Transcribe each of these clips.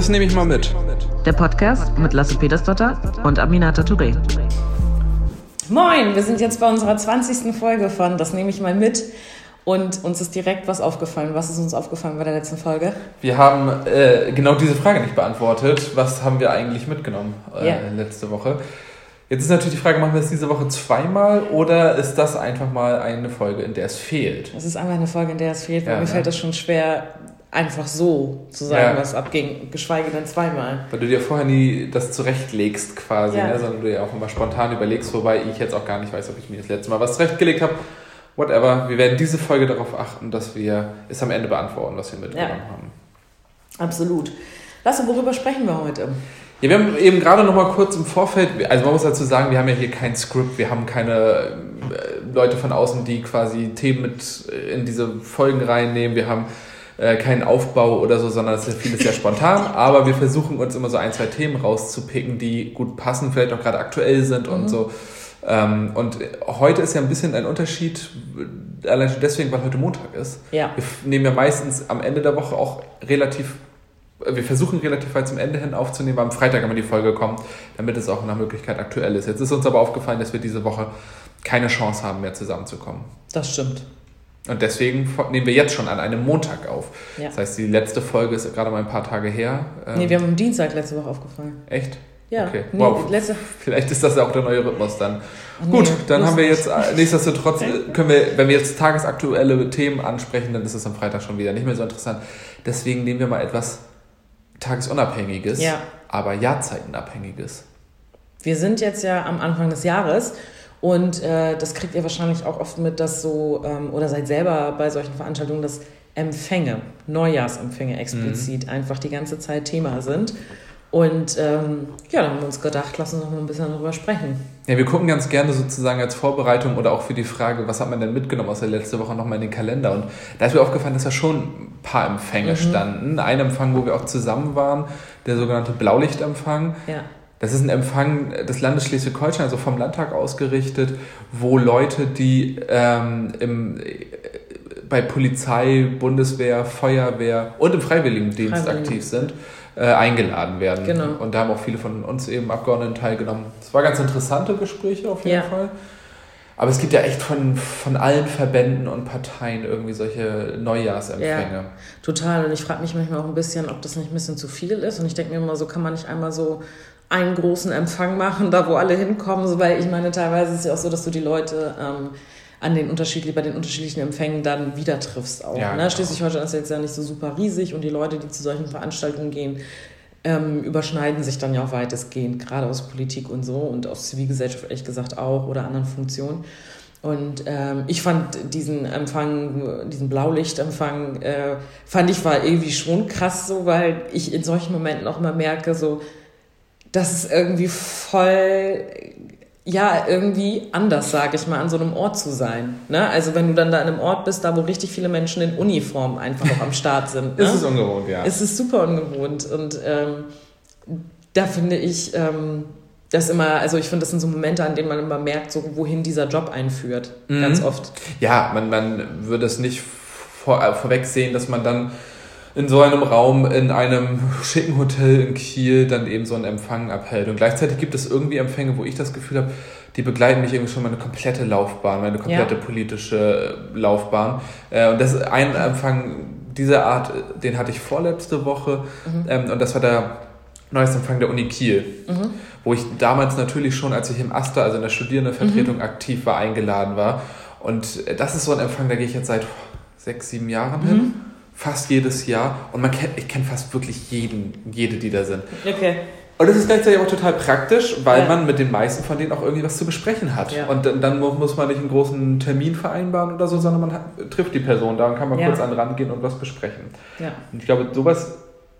Das nehme ich mal mit. Der Podcast mit Lasse Petersdotter und Aminata Touré. Moin, wir sind jetzt bei unserer 20. Folge von Das nehme ich mal mit. Und uns ist direkt was aufgefallen. Was ist uns aufgefallen bei der letzten Folge? Wir haben äh, genau diese Frage nicht beantwortet. Was haben wir eigentlich mitgenommen äh, yeah. letzte Woche? Jetzt ist natürlich die Frage, machen wir es diese Woche zweimal oder ist das einfach mal eine Folge, in der es fehlt? Es ist einfach eine Folge, in der es fehlt, weil ja, mir ja. fällt das schon schwer, einfach so zu sagen, ja. was abging, geschweige denn zweimal. Weil du dir vorher nie das zurechtlegst quasi, ja. ne? sondern du dir auch immer spontan überlegst, wobei ich jetzt auch gar nicht weiß, ob ich mir das letzte Mal was zurechtgelegt habe. Whatever, wir werden diese Folge darauf achten, dass wir es am Ende beantworten, was wir mitgenommen ja. haben. Absolut. Lass uns, worüber sprechen wir heute? Ja, wir haben eben gerade noch mal kurz im Vorfeld, also man muss dazu sagen, wir haben ja hier kein Skript, wir haben keine äh, Leute von außen, die quasi Themen mit in diese Folgen reinnehmen, wir haben äh, keinen Aufbau oder so, sondern es ist vieles sehr spontan. Aber wir versuchen uns immer so ein, zwei Themen rauszupicken, die gut passen, vielleicht auch gerade aktuell sind mhm. und so. Ähm, und heute ist ja ein bisschen ein Unterschied, allein schon deswegen, weil heute Montag ist. Ja. Wir nehmen ja meistens am Ende der Woche auch relativ wir versuchen relativ weit zum Ende hin aufzunehmen, weil am Freitag immer die Folge kommt, damit es auch nach Möglichkeit aktuell ist. Jetzt ist uns aber aufgefallen, dass wir diese Woche keine Chance haben, mehr zusammenzukommen. Das stimmt. Und deswegen nehmen wir jetzt schon an einem Montag auf. Ja. Das heißt, die letzte Folge ist gerade mal ein paar Tage her. Nee, wir haben am Dienstag letzte Woche aufgefallen. Echt? Ja. Okay. Nee, wow. Letzte... Vielleicht ist das ja auch der neue Rhythmus dann. Nee, Gut, dann haben wir jetzt, äh, nichtsdestotrotz können wir, wenn wir jetzt tagesaktuelle Themen ansprechen, dann ist es am Freitag schon wieder nicht mehr so interessant. Deswegen nehmen wir mal etwas tagesunabhängiges, ja. aber jahrzeitenabhängiges. Wir sind jetzt ja am Anfang des Jahres und äh, das kriegt ihr wahrscheinlich auch oft mit, dass so, ähm, oder seid selber bei solchen Veranstaltungen, dass Empfänge, Neujahrsempfänge explizit mhm. einfach die ganze Zeit Thema sind. Und ähm, ja, dann haben wir uns gedacht, lass uns noch mal ein bisschen darüber sprechen. Ja, wir gucken ganz gerne sozusagen als Vorbereitung oder auch für die Frage, was hat man denn mitgenommen aus der letzten Woche nochmal in den Kalender. Und da ist mir aufgefallen, dass da schon ein paar Empfänge mhm. standen. Ein Empfang, wo wir auch zusammen waren, der sogenannte Blaulichtempfang. Ja. Das ist ein Empfang des Landes Schleswig-Holstein, also vom Landtag ausgerichtet, wo Leute, die ähm, im, bei Polizei, Bundeswehr, Feuerwehr und im Freiwilligendienst Freiwilligen. aktiv sind, äh, eingeladen werden. Genau. Und da haben auch viele von uns eben Abgeordneten teilgenommen. Es war ganz interessante Gespräche auf jeden ja. Fall. Aber es gibt ja echt von, von allen Verbänden und Parteien irgendwie solche Neujahrsempfänge. Ja, total. Und ich frage mich manchmal auch ein bisschen, ob das nicht ein bisschen zu viel ist. Und ich denke mir immer so, kann man nicht einmal so einen großen Empfang machen, da wo alle hinkommen, weil ich meine, teilweise ist es ja auch so, dass du die Leute ähm, an den unterschiedlichen, bei den unterschiedlichen Empfängen dann wieder triffst auch. Ja, ne? Genau. Schleswig-Holstein ist jetzt ja nicht so super riesig und die Leute, die zu solchen Veranstaltungen gehen, ähm, überschneiden sich dann ja auch weitestgehend, gerade aus Politik und so und aus Zivilgesellschaft ehrlich gesagt auch oder anderen Funktionen. Und ähm, ich fand diesen Empfang, diesen Blaulichtempfang, äh, fand ich war irgendwie schon krass so, weil ich in solchen Momenten auch immer merke, so, das ist irgendwie voll, ja, irgendwie anders, sage ich mal, an so einem Ort zu sein. Ne? Also wenn du dann da an einem Ort bist, da wo richtig viele Menschen in Uniform einfach auch am Start sind. Ne? ist es ungewohnt, ja. Es ist super ungewohnt. Und ähm, da finde ich ähm, das immer, also ich finde, das sind so Momente, an denen man immer merkt, so wohin dieser Job einführt. Mhm. Ganz oft. Ja, man, man würde es nicht vor, äh, vorweg sehen, dass man dann in so einem Raum in einem schicken Hotel in Kiel dann eben so einen Empfang abhält. Und gleichzeitig gibt es irgendwie Empfänge, wo ich das Gefühl habe, die begleiten mich irgendwie schon meine komplette Laufbahn, meine komplette ja. politische Laufbahn. Äh, und das ist ein Empfang dieser Art, den hatte ich vorletzte Woche. Mhm. Ähm, und das war der neueste Empfang der Uni Kiel. Mhm. Wo ich damals natürlich schon, als ich im Aster, also in der Studierendenvertretung mhm. aktiv war, eingeladen war. Und das ist so ein Empfang, da gehe ich jetzt seit sechs, sieben Jahren hin mhm fast jedes Jahr und man kennt, ich kenne fast wirklich jeden, jede, die da sind. Okay. Und das ist gleichzeitig auch total praktisch, weil ja. man mit den meisten von denen auch irgendwie was zu besprechen hat. Ja. Und dann, dann, muss man nicht einen großen Termin vereinbaren oder so, sondern man hat, trifft die Person da und kann mal ja. kurz an den Rand gehen und was besprechen. Und ich glaube, sowas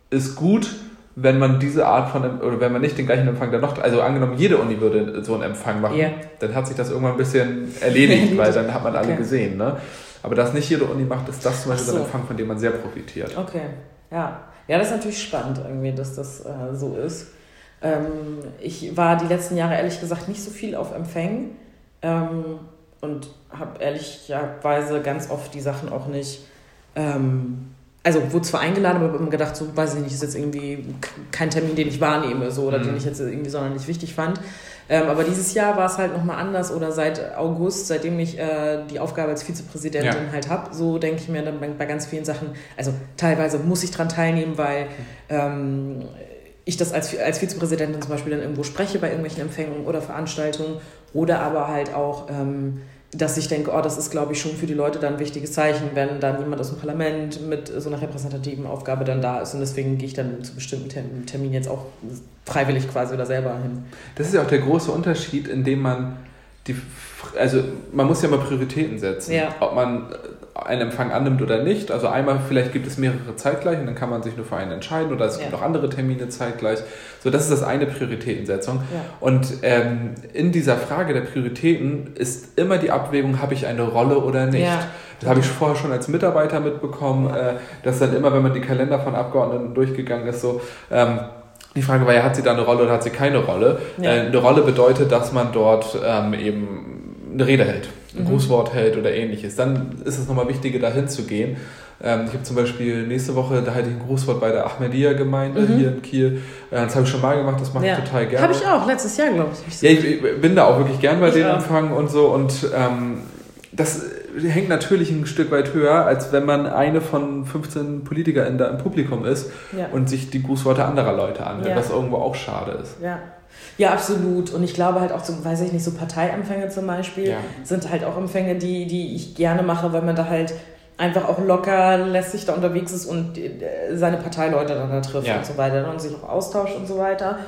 ist gut, wenn man diese Art von, oder wenn man nicht den gleichen Empfang dann noch, also angenommen, jede Uni würde so einen Empfang machen, dann hat sich das irgendwann ein bisschen erledigt, weil dann hat man okay. alle gesehen. Ne? Aber das nicht jede Uni macht, ist das zum Beispiel so. ein Empfang, von dem man sehr profitiert. Okay, ja. Ja, das ist natürlich spannend irgendwie, dass das äh, so ist. Ähm, ich war die letzten Jahre ehrlich gesagt nicht so viel auf Empfängen ähm, und habe ehrlicherweise ganz oft die Sachen auch nicht ähm, also wurde zwar eingeladen, aber immer gedacht, so weiß ich nicht, ist jetzt irgendwie kein Termin, den ich wahrnehme, so oder mhm. den ich jetzt irgendwie sonderlich wichtig fand. Ähm, aber dieses Jahr war es halt nochmal anders oder seit August, seitdem ich äh, die Aufgabe als Vizepräsidentin ja. halt habe, so denke ich mir dann bei, bei, ganz vielen Sachen, also teilweise muss ich dran teilnehmen, weil ähm, ich das als, als Vizepräsidentin zum Beispiel dann irgendwo spreche bei irgendwelchen Empfängungen oder Veranstaltungen oder aber halt auch ähm, dass ich denke, oh, das ist, glaube ich, schon für die Leute dann ein wichtiges Zeichen, wenn dann jemand aus dem Parlament mit so einer repräsentativen Aufgabe dann da ist. Und deswegen gehe ich dann zu bestimmten Terminen jetzt auch freiwillig quasi oder selber hin. Das ist ja auch der große Unterschied, indem man die, also man muss ja mal Prioritäten setzen. Ja. Ob man einen Empfang annimmt oder nicht. Also einmal vielleicht gibt es mehrere zeitgleich und dann kann man sich nur für einen entscheiden oder es ja. gibt auch andere Termine zeitgleich. So, das ist das eine Prioritätensetzung. Ja. Und ähm, in dieser Frage der Prioritäten ist immer die Abwägung, habe ich eine Rolle oder nicht. Ja. Das habe ich vorher schon als Mitarbeiter mitbekommen, äh, dass dann immer, wenn man die Kalender von Abgeordneten durchgegangen ist, so ähm, die Frage war ja, hat sie da eine Rolle oder hat sie keine Rolle? Ja. Äh, eine Rolle bedeutet, dass man dort ähm, eben eine Rede hält ein mhm. Grußwort hält oder ähnliches. Dann ist es nochmal wichtiger, dahin zu gehen. Ähm, ich habe zum Beispiel nächste Woche, da halte ich ein Grußwort bei der Ahmadiyya-Gemeinde mhm. hier in Kiel. Äh, das habe ich schon mal gemacht, das mache ja. ich total gerne. Habe ich auch, letztes Jahr, glaube ich. Ja, ich bin da auch wirklich gern bei ich den auch. Empfangen und so. Und ähm, das hängt natürlich ein Stück weit höher, als wenn man eine von 15 PolitikerInnen da im Publikum ist ja. und sich die Grußworte anderer Leute anhört, ja. was irgendwo auch schade ist. Ja. Ja, absolut. Und ich glaube halt auch, so, weiß ich nicht, so Parteiempfänge zum Beispiel ja. sind halt auch Empfänge, die, die ich gerne mache, weil man da halt einfach auch locker lässig da unterwegs ist und äh, seine Parteileute dann da trifft ja. und so weiter und sich auch austauscht und so weiter.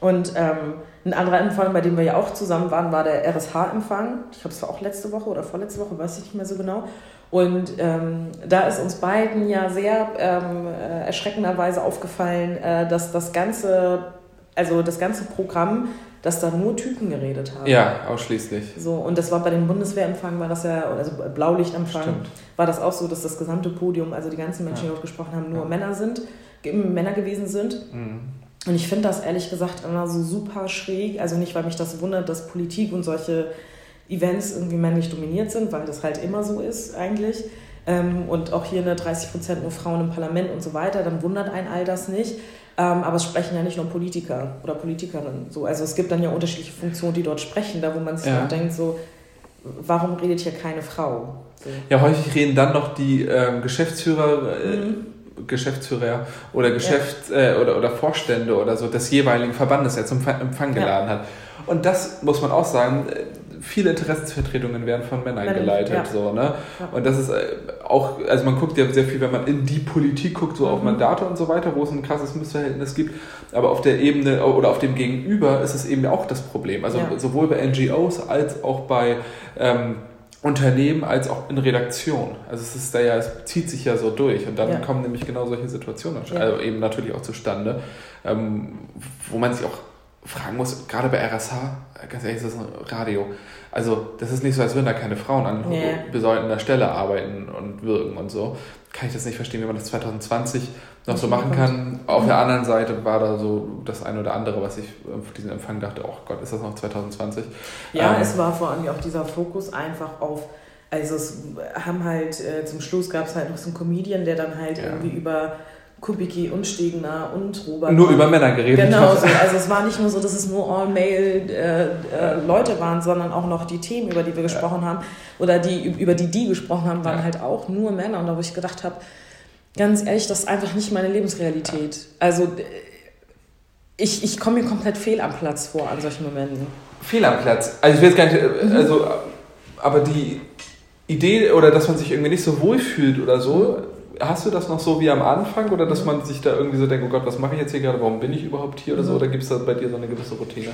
Und ähm, ein anderer Empfang, bei dem wir ja auch zusammen waren, war der RSH-Empfang. Ich glaube, es war auch letzte Woche oder vorletzte Woche, weiß ich nicht mehr so genau. Und ähm, da ist uns beiden ja sehr ähm, äh, erschreckenderweise aufgefallen, äh, dass das ganze also das ganze Programm, dass da nur Typen geredet haben. Ja, ausschließlich. So, und das war bei den Bundeswehrempfang, war das ja, also Blaulichtempfang, Stimmt. war das auch so, dass das gesamte Podium, also die ganzen Menschen, ja. die dort gesprochen haben, nur ja. Männer sind, Männer gewesen sind. Mhm. Und ich finde das ehrlich gesagt immer so super schräg. Also nicht, weil mich das wundert, dass Politik und solche Events irgendwie männlich dominiert sind, weil das halt immer so ist eigentlich. Ähm, und auch hier eine 30 Prozent nur Frauen im Parlament und so weiter, dann wundert einen all das nicht. Ähm, aber es sprechen ja nicht nur Politiker oder Politikerinnen. So. Also es gibt dann ja unterschiedliche Funktionen, die dort sprechen, da wo man sich ja. denkt, so, warum redet hier keine Frau? So. Ja, häufig reden dann noch die ähm, Geschäftsführer. Äh, mhm. Geschäftsführer oder Geschäfts ja. äh, oder, oder Vorstände oder so des jeweiligen Verbandes, der zum Empfang geladen ja. hat. Und das muss man auch sagen, viele Interessensvertretungen werden von Männern Männer, geleitet. Ja. So, ne? Ja. Und das ist äh, auch, also man guckt ja sehr viel, wenn man in die Politik guckt, so mhm. auf Mandate und so weiter, wo es ein krasses Missverhältnis gibt. Aber auf der Ebene oder auf dem Gegenüber ist es eben auch das Problem. Also ja. sowohl bei NGOs als auch bei ähm, Unternehmen als auch in Redaktion. Also es ist da ja, es zieht sich ja so durch und dann ja. kommen nämlich genau solche Situationen, also eben natürlich auch zustande, ähm, wo man sich auch fragen muss, gerade bei RSH, ganz ehrlich, das ist ein Radio. Also, das ist nicht so, als würden da keine Frauen an nee. bedeutender Stelle arbeiten und wirken und so. Kann ich das nicht verstehen, wie man das 2020 noch so machen kann. Auf der anderen Seite war da so das eine oder andere, was ich für diesen Empfang dachte, oh Gott, ist das noch 2020? Ja, ähm, es war vor allem auch dieser Fokus einfach auf also es haben halt, äh, zum Schluss gab es halt noch so einen Comedian, der dann halt ja. irgendwie über Kubicki und Stegner und Robert. Nur über Männer geredet Genau, so. also es war nicht nur so, dass es nur All-Male-Leute äh, äh, waren, sondern auch noch die Themen, über die wir gesprochen ja. haben oder die, über die die gesprochen haben, waren ja. halt auch nur Männer. Und da wo ich gedacht habe, ganz ehrlich, das ist einfach nicht meine Lebensrealität. Also ich, ich komme mir komplett fehl am Platz vor an solchen Momenten. Fehl am Platz? Also ich will jetzt gar nicht, mhm. also, aber die Idee oder dass man sich irgendwie nicht so wohl fühlt oder so, hast du das noch so wie am Anfang oder dass man sich da irgendwie so denkt, oh Gott, was mache ich jetzt hier gerade, warum bin ich überhaupt hier oder so? Oder gibt es da bei dir so eine gewisse Routine?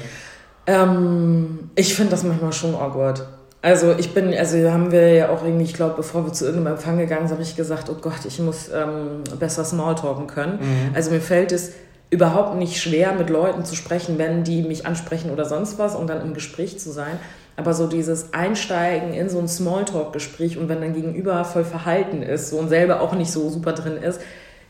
Ähm, ich finde das manchmal schon awkward. Also ich bin, also haben wir ja auch irgendwie, ich glaube, bevor wir zu irgendeinem Empfang gegangen sind, habe ich gesagt, oh Gott, ich muss ähm, besser Smalltalken können. Mhm. Also mir fällt es überhaupt nicht schwer, mit Leuten zu sprechen, wenn die mich ansprechen oder sonst was und dann im Gespräch zu sein. Aber so dieses Einsteigen in so ein Smalltalk-Gespräch und wenn dann gegenüber voll verhalten ist so und selber auch nicht so super drin ist,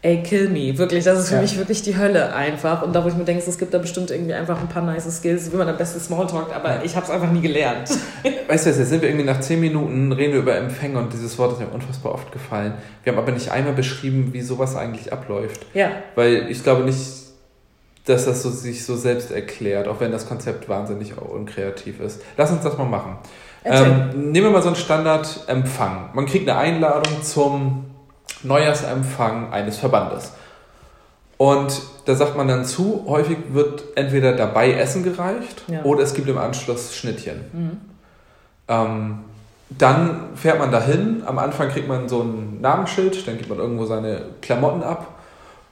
ey, kill me. Wirklich, das ist für Ja. mich wirklich die Hölle einfach. Und da, wo ich mir denke, es gibt da bestimmt irgendwie einfach ein paar nice Skills, wie man am besten Smalltalk, aber ich habe es einfach nie gelernt. Weißt du, jetzt sind wir irgendwie nach zehn Minuten, reden wir über Empfänge und dieses Wort ist mir unfassbar oft gefallen. Wir haben aber nicht einmal beschrieben, wie sowas eigentlich abläuft. Ja. Weil ich glaube nicht, dass das so, sich so selbst erklärt, auch wenn das Konzept wahnsinnig unkreativ ist. Lass uns das mal machen. Ähm, nehmen wir mal so einen Standard-Empfang. Man kriegt eine Einladung zum Neujahrsempfang eines Verbandes. Und da sagt man dann zu, häufig wird entweder dabei Essen gereicht Ja. oder es gibt im Anschluss Schnittchen. Mhm. Ähm, dann fährt man dahin. Am Anfang kriegt man so ein Namensschild, dann gibt man irgendwo seine Klamotten ab.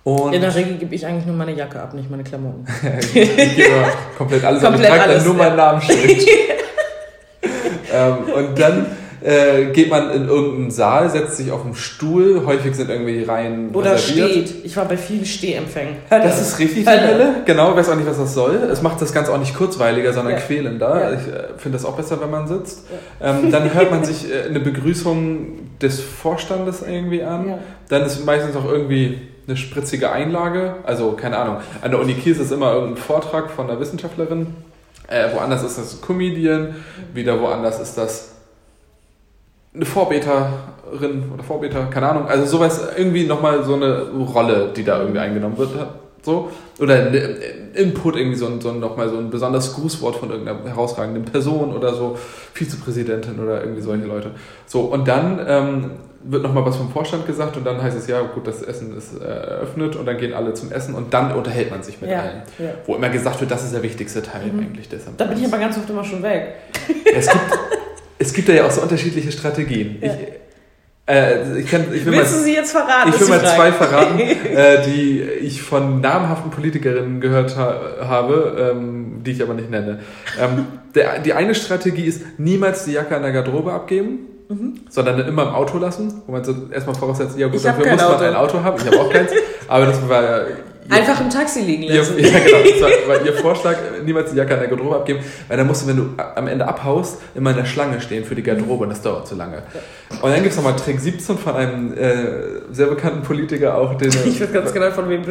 Und In der Regel gebe ich eigentlich nur meine Jacke ab, nicht meine Klamotten. ich gebe komplett alles, Komplett aber ich trage alles, dann nur ja. mein Namensschild. ähm, und dann äh, geht man in irgendeinen Saal, setzt sich auf einen Stuhl. Häufig sind irgendwie Reihen Oder reserviert. steht. Ich war bei vielen Stehempfängen. Hölle. Das ist richtig Hölle. Hölle. Genau, ich weiß auch nicht, was das soll. Es macht das Ganze auch nicht kurzweiliger, sondern Ja. quälender. Ja. Ich äh, finde das auch besser, wenn man sitzt. Ähm, dann hört man sich äh, eine Begrüßung des Vorstandes irgendwie an. Dann ist meistens auch irgendwie eine spritzige Einlage. Also, keine Ahnung. An der Uni Kiel ist immer irgendein Vortrag von einer Wissenschaftlerin. Äh, woanders ist das Comedian. Wieder woanders ist das eine Vorbeterin oder Vorbeter, keine Ahnung. Also sowas, irgendwie nochmal so eine Rolle, die da irgendwie eingenommen wird. So. Oder ein Input, irgendwie so so nochmal so ein besonderes Grußwort von irgendeiner herausragenden Person oder so, Vizepräsidentin oder irgendwie solche Leute. So, und dann ähm, wird nochmal was vom Vorstand gesagt und dann heißt es, ja gut, das Essen ist äh, eröffnet und dann gehen alle zum Essen und dann unterhält man sich mit Ja, allen. ja. Wo immer gesagt wird, das ist der wichtigste Teil eigentlich des Da bin ich aber ganz oft immer schon weg. es gibt, es gibt da ja auch so unterschiedliche Strategien. Ja. Ich, äh, ich, kann, ich will mal, Willst du sie jetzt verraten? ich will mal zwei verraten, äh, die ich von namhaften Politikerinnen gehört ha habe, ähm, die ich aber nicht nenne. Ähm, der, die eine Strategie ist, niemals die Jacke an der Garderobe abgeben. Sondern dann immer im Auto lassen, wo man so erstmal voraussetzt, ja gut, Mhm. Ich dafür muss man Auto. ein Auto haben. Ich habe auch keins, aber das war ja Einfach im Taxi liegen Ihr, lassen. ja, genau. Das war, war ihr Vorschlag, niemals die Jacke an der Garderobe abgeben, weil dann musst du, wenn du am Ende abhaust, immer in der Schlange stehen für die Garderobe und das dauert zu lange. Und dann gibt es nochmal Trick 17 von einem äh, sehr bekannten Politiker auch, den, Ich weiß ganz genau, von wem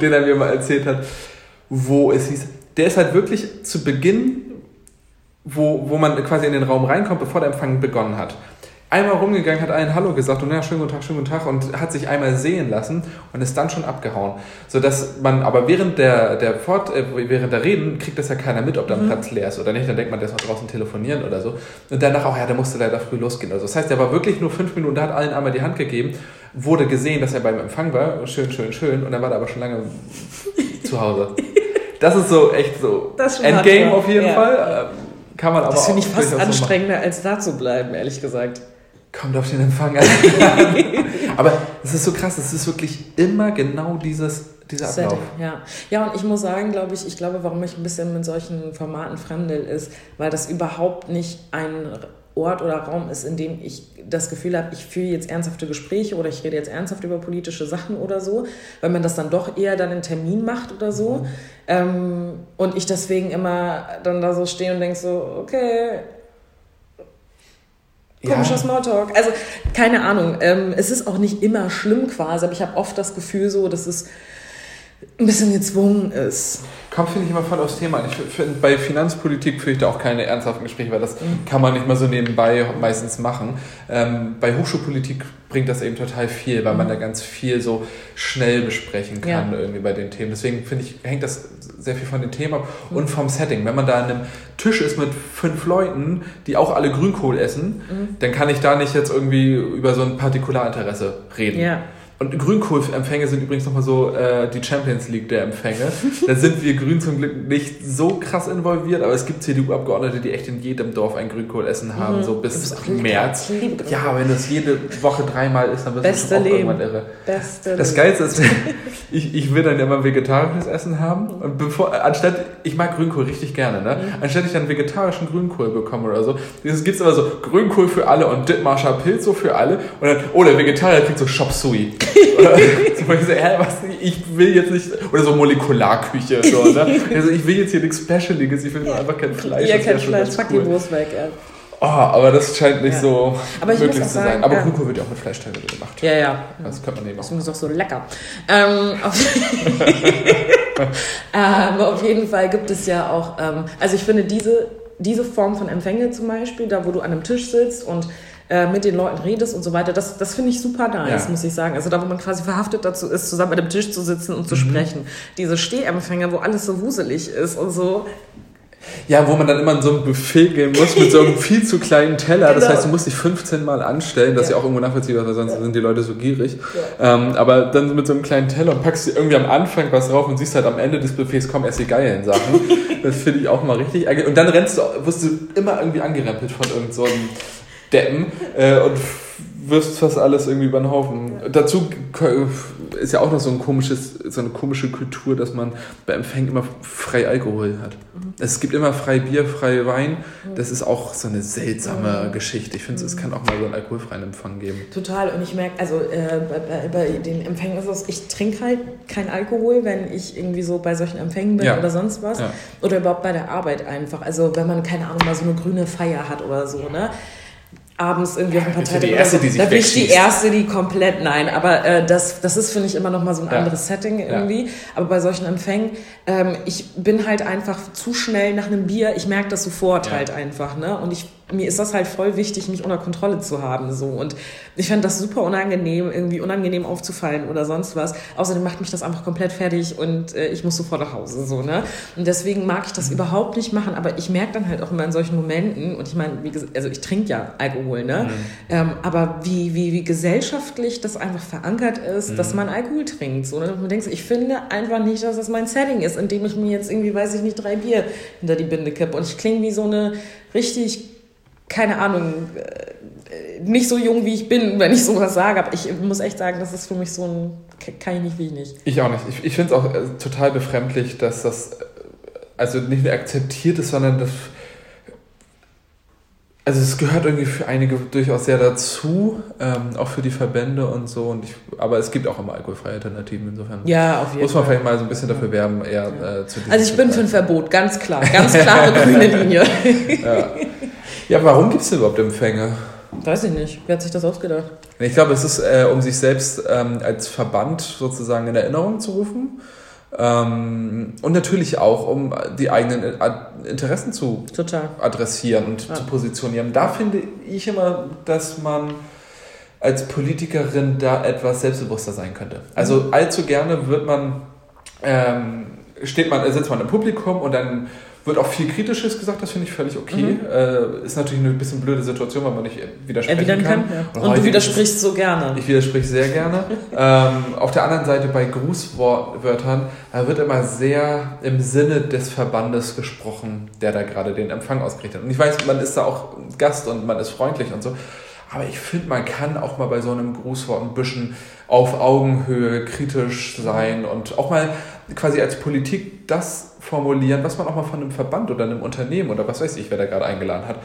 den er mir mal erzählt hat, wo es hieß, der ist halt wirklich zu Beginn, wo, wo man quasi in den Raum reinkommt, bevor der Empfang begonnen hat. Einmal rumgegangen, hat allen Hallo gesagt und ja, schönen guten Tag, schönen guten Tag und hat sich einmal sehen lassen und ist dann schon abgehauen. Sodass man, aber während der, der Fort, äh, während der Reden kriegt das ja keiner mit, ob da ein Platz leer ist oder nicht. Dann denkt man, der ist noch draußen telefonieren oder so. Und danach auch, ja, der musste leider früh losgehen. Also das heißt, er war wirklich nur fünf Minuten, da hat allen einmal die Hand gegeben, wurde gesehen, dass er beim Empfang war, schön, schön, schön, und dann war er aber schon lange zu Hause. Das ist so echt so Das ist schon Endgame hardcore, auf jeden ja. Fall. Kann man aber Das finde ich fast durchaus so anstrengender, als da zu bleiben, ehrlich gesagt. Kommt auf den Empfang an. Aber es ist so krass, es ist wirklich immer genau dieses, dieser Ablauf. Setting, ja. Ja, und ich muss sagen, glaube ich, ich glaube, warum ich ein bisschen mit solchen Formaten fremdel, ist, weil das überhaupt nicht ein Ort oder Raum ist, in dem ich das Gefühl habe, ich führe jetzt ernsthafte Gespräche oder ich rede jetzt ernsthaft über politische Sachen oder so, weil man das dann doch eher dann in Termin macht oder so. Ähm, und ich deswegen immer dann da so stehe und denke so, okay, komischer Smalltalk. Also, keine Ahnung. Ähm, es ist auch nicht immer schlimm quasi, aber ich habe oft das Gefühl so, dass es ein bisschen gezwungen ist. Kommt, finde ich, immer voll aufs Thema. Ich finde, bei Finanzpolitik führe ich da auch keine ernsthaften Gespräche, weil das Mhm. kann man nicht mal so nebenbei meistens machen. Ähm, bei Hochschulpolitik bringt das eben total viel, weil man da ganz viel so schnell besprechen kann Mhm. Ja. irgendwie bei den Themen. Deswegen finde ich, hängt das sehr viel von den Themen ab Mhm. und vom Setting. Wenn man da an einem Tisch ist mit fünf Leuten, die auch alle Grünkohl essen, Mhm. dann kann ich da nicht jetzt irgendwie über so ein Partikularinteresse reden. Ja. Und Grünkohl-Empfänge sind übrigens nochmal so äh, die Champions League der Empfänge. da sind wir Grün zum Glück nicht so krass involviert, aber es gibt CDU-Abgeordnete, die echt in jedem Dorf ein Grünkohlessen haben, Mhm. so bis bist. März. Ja, wenn das jede Woche dreimal ist, dann wirst Beste du schon auch irgendwann irre. Beste. Das Geilste ist, ich, ich will dann ja immer vegetarisches Essen haben. Und bevor, anstatt, ich mag Grünkohl richtig gerne, ne? Mhm. Anstatt ich dann vegetarischen Grünkohl bekomme oder so, es gibt immer so Grünkohl für alle und Dithmarscher Pilz so für alle. Und dann, oh, der Vegetarier kriegt so Chop Suey. So, hä, was, ich will jetzt nicht, oder so Molekularküche, so, ne? Also ich will jetzt hier nichts Specialiges, ich will nur einfach kein Fleisch. ja, das kein Fleisch, ganz pack cool. die Wurst weg. Ja. Oh, aber das scheint nicht Ja. so möglich zu sein. sagen, aber ja. Grünkohl wird ja auch mit Fleisch teilweise gemacht. Ja, ja. Das könnte man nehmen. Deswegen ist auch so lecker. Ähm, auf, ähm, auf jeden Fall gibt es ja auch, ähm, also ich finde diese, diese Form von Empfänge zum Beispiel, da wo du an einem Tisch sitzt und äh, mit den Leuten redest und so weiter, das, das finde ich super nice, Ja. muss ich sagen. Also da, wo man quasi verhaftet dazu ist, zusammen an einem Tisch zu sitzen und zu Mhm. sprechen. Diese Stehempfänge, wo alles so wuselig ist und so. Ja, wo man dann immer in so ein Buffet gehen muss mit so einem viel zu kleinen Teller. Das Genau. heißt, du musst dich 15 Mal anstellen. Das ist Ja. ja auch irgendwo nachvollziehbar, weil sonst sind die Leute so gierig. Ähm, aber dann mit so einem kleinen Teller und packst dir irgendwie am Anfang was drauf und siehst halt am Ende des Buffets kommen erst die geilen Sachen. das finde ich auch mal richtig. Und dann rennst du, wirst du immer irgendwie angerempelt von irgend so einem Deppen äh, und wirfst fast alles irgendwie über den Haufen. Dazu ist ja auch noch so, ein komisches, so eine komische Kultur, dass man bei Empfängen immer frei Alkohol hat. Es gibt immer frei Bier, frei Wein. Das ist auch so eine seltsame Geschichte. Ich finde, es kann auch mal so einen alkoholfreien Empfang geben. Total. Und ich merke, also äh, bei, bei, bei den Empfängen ist es, ich trinke halt kein Alkohol, wenn ich irgendwie so bei solchen Empfängen bin Ja. oder sonst was. Ja. Oder überhaupt bei der Arbeit einfach. Also wenn man, keine Ahnung, mal so eine grüne Feier hat oder so, ne? Abends irgendwie auf dem Parteitag die Erste, so. die sich Da bin ich die. Erste, die komplett, nein, aber äh, das, das ist, finde ich, immer noch mal so ein Ja. anderes Setting irgendwie. Aber bei solchen Empfängen, ähm, ich bin halt einfach zu schnell nach einem Bier, ich merke das sofort Ja. halt einfach, ne? Und ich, mir ist das halt voll wichtig, mich unter Kontrolle zu haben, so. Und ich fand das super unangenehm, irgendwie unangenehm aufzufallen oder sonst was. Außerdem macht mich das einfach komplett fertig und äh, ich muss sofort nach Hause, so, ne? Und deswegen mag ich das überhaupt nicht machen, aber ich merke dann halt auch immer in solchen Momenten, und ich meine, wie gesagt, also ich trinke ja Alkohol, ne? Ähm, aber wie, wie, wie gesellschaftlich das einfach verankert ist, dass man Alkohol trinkt, so, ne? Und man denkt, ich finde einfach nicht, dass das mein Setting ist, in dem ich mir jetzt irgendwie, weiß ich nicht, drei Bier hinter die Binde kippe. Und ich klinge wie so eine richtig keine Ahnung, äh, nicht so jung wie ich bin, wenn ich sowas sage, aber ich muss echt sagen, das ist für mich so ein, kann ich nicht, will ich nicht. Ich auch nicht. Ich, ich finde es auch äh, total befremdlich, dass das äh, also nicht mehr akzeptiert ist, sondern das. Also es gehört irgendwie für einige durchaus sehr dazu, ähm, auch für die Verbände und so. Und ich, aber es gibt auch immer alkoholfreie Alternativen insofern. Ja, auf jeden Muss man Fall. vielleicht mal so ein bisschen dafür werben, eher äh, zu Also ich bin für ein Verbot, ganz klar, ganz klare grüne Linie. Ja. ja, warum gibt es überhaupt Empfänge? Weiß ich nicht, wer hat sich das ausgedacht? Ich glaube, es ist, äh, um sich selbst ähm, als Verband sozusagen in Erinnerung zu rufen. Ähm, und natürlich auch, um die eigenen äh, Interessen zu Total. adressieren und Ja. zu positionieren. Da finde ich immer, dass man als Politikerin da etwas selbstbewusster sein könnte. Also allzu gerne wird man, ähm, steht man, sitzt man im Publikum und dann wird auch viel Kritisches gesagt, das finde ich völlig okay. Äh, ist natürlich eine bisschen blöde Situation, weil man nicht widersprechen Erwidern kann. kann. Ja. Und Und du widersprichst so gerne. ich widerspreche sehr gerne. ähm, auf der anderen Seite bei Grußwörtern da wird immer sehr im Sinne des Verbandes gesprochen, der da gerade den Empfang ausgerichtet hat. Und ich weiß, man ist da auch Gast und man ist freundlich und so. Aber ich finde, man kann auch mal bei so einem Grußwort ein bisschen auf Augenhöhe kritisch sein und auch mal quasi als Politik das formulieren, was man auch mal von einem Verband oder einem Unternehmen oder was weiß ich, wer da gerade eingeladen hat,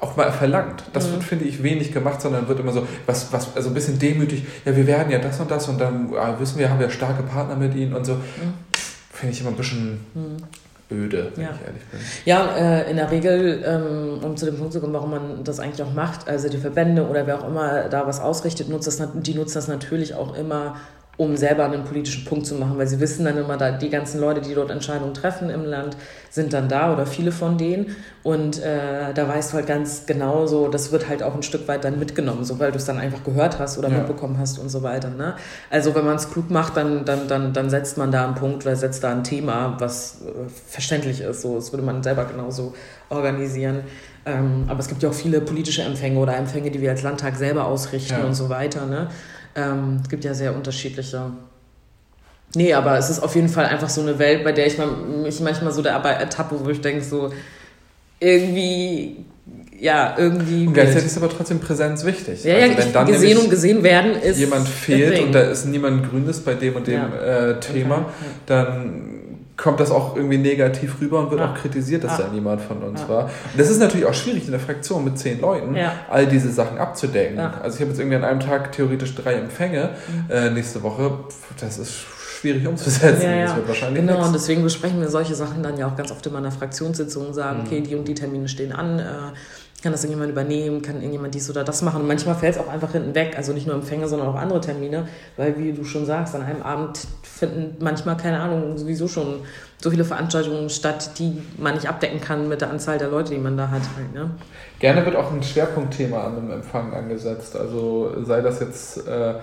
auch mal verlangt. Das wird, finde ich, wenig gemacht, sondern wird immer so, was, was, also ein bisschen demütig, ja, wir werden ja das und das und dann ah, wissen wir, haben wir starke Partner mit ihnen und so. Finde ich immer ein bisschen öde, wenn Ja. ich ehrlich bin. Ja, äh, in der Regel, ähm, um zu dem Punkt zu kommen, warum man das eigentlich auch macht, also die Verbände oder wer auch immer da was ausrichtet, nutzt das, die nutzen das natürlich auch immer, um selber einen politischen Punkt zu machen, weil sie wissen dann immer, da die ganzen Leute, die dort Entscheidungen treffen im Land, sind dann da oder viele von denen und äh, da weißt du halt ganz genau so, das wird halt auch ein Stück weit dann mitgenommen, so weil du es dann einfach gehört hast oder Ja. mitbekommen hast und so weiter. Ne? Also wenn man es klug macht, dann, dann, dann, dann setzt man da einen Punkt oder setzt da ein Thema, was äh, verständlich ist. So, das würde man selber genauso organisieren. Ähm, aber es gibt ja auch viele politische Empfänge oder Empfänge, die wir als Landtag selber ausrichten Ja. und so weiter. Ne? Ähm, es gibt ja sehr unterschiedliche. Nee, aber es ist auf jeden Fall einfach so eine Welt, bei der ich mich manchmal so dabei ertappe, wo ich denke, so irgendwie, ja, irgendwie. Und gleichzeitig ist aber trotzdem Präsenz wichtig. ja, ja, Also wenn dann gesehen und gesehen werden ist. jemand fehlt und da ist niemand Grünes bei dem und dem Ja. äh, Thema, Okay, dann kommt das auch irgendwie negativ rüber und wird Ja. auch kritisiert, dass Ja. da niemand von uns Ja. war. Und das ist natürlich auch schwierig in der Fraktion mit zehn Leuten, Ja. all diese Sachen abzudecken. Also ich habe jetzt irgendwie an einem Tag theoretisch drei Empfänge Mhm. äh, nächste Woche. Das ist schwierig umzusetzen. Ja, ja. Das wird wahrscheinlich Genau, nichts. und deswegen besprechen wir solche Sachen dann ja auch ganz oft in meiner Fraktionssitzung und sagen, Mhm. okay, die und die Termine stehen an. Äh, kann das irgendjemand übernehmen, kann irgendjemand dies oder das machen. Und manchmal fällt es auch einfach hinten weg, also nicht nur Empfänge, sondern auch andere Termine, weil wie du schon sagst, an einem Abend finden manchmal, keine Ahnung, sowieso schon so viele Veranstaltungen statt, die man nicht abdecken kann mit der Anzahl der Leute, die man da hat. Halt, ne? Gerne wird auch ein Schwerpunktthema an einem Empfang angesetzt, also sei das jetzt... Äh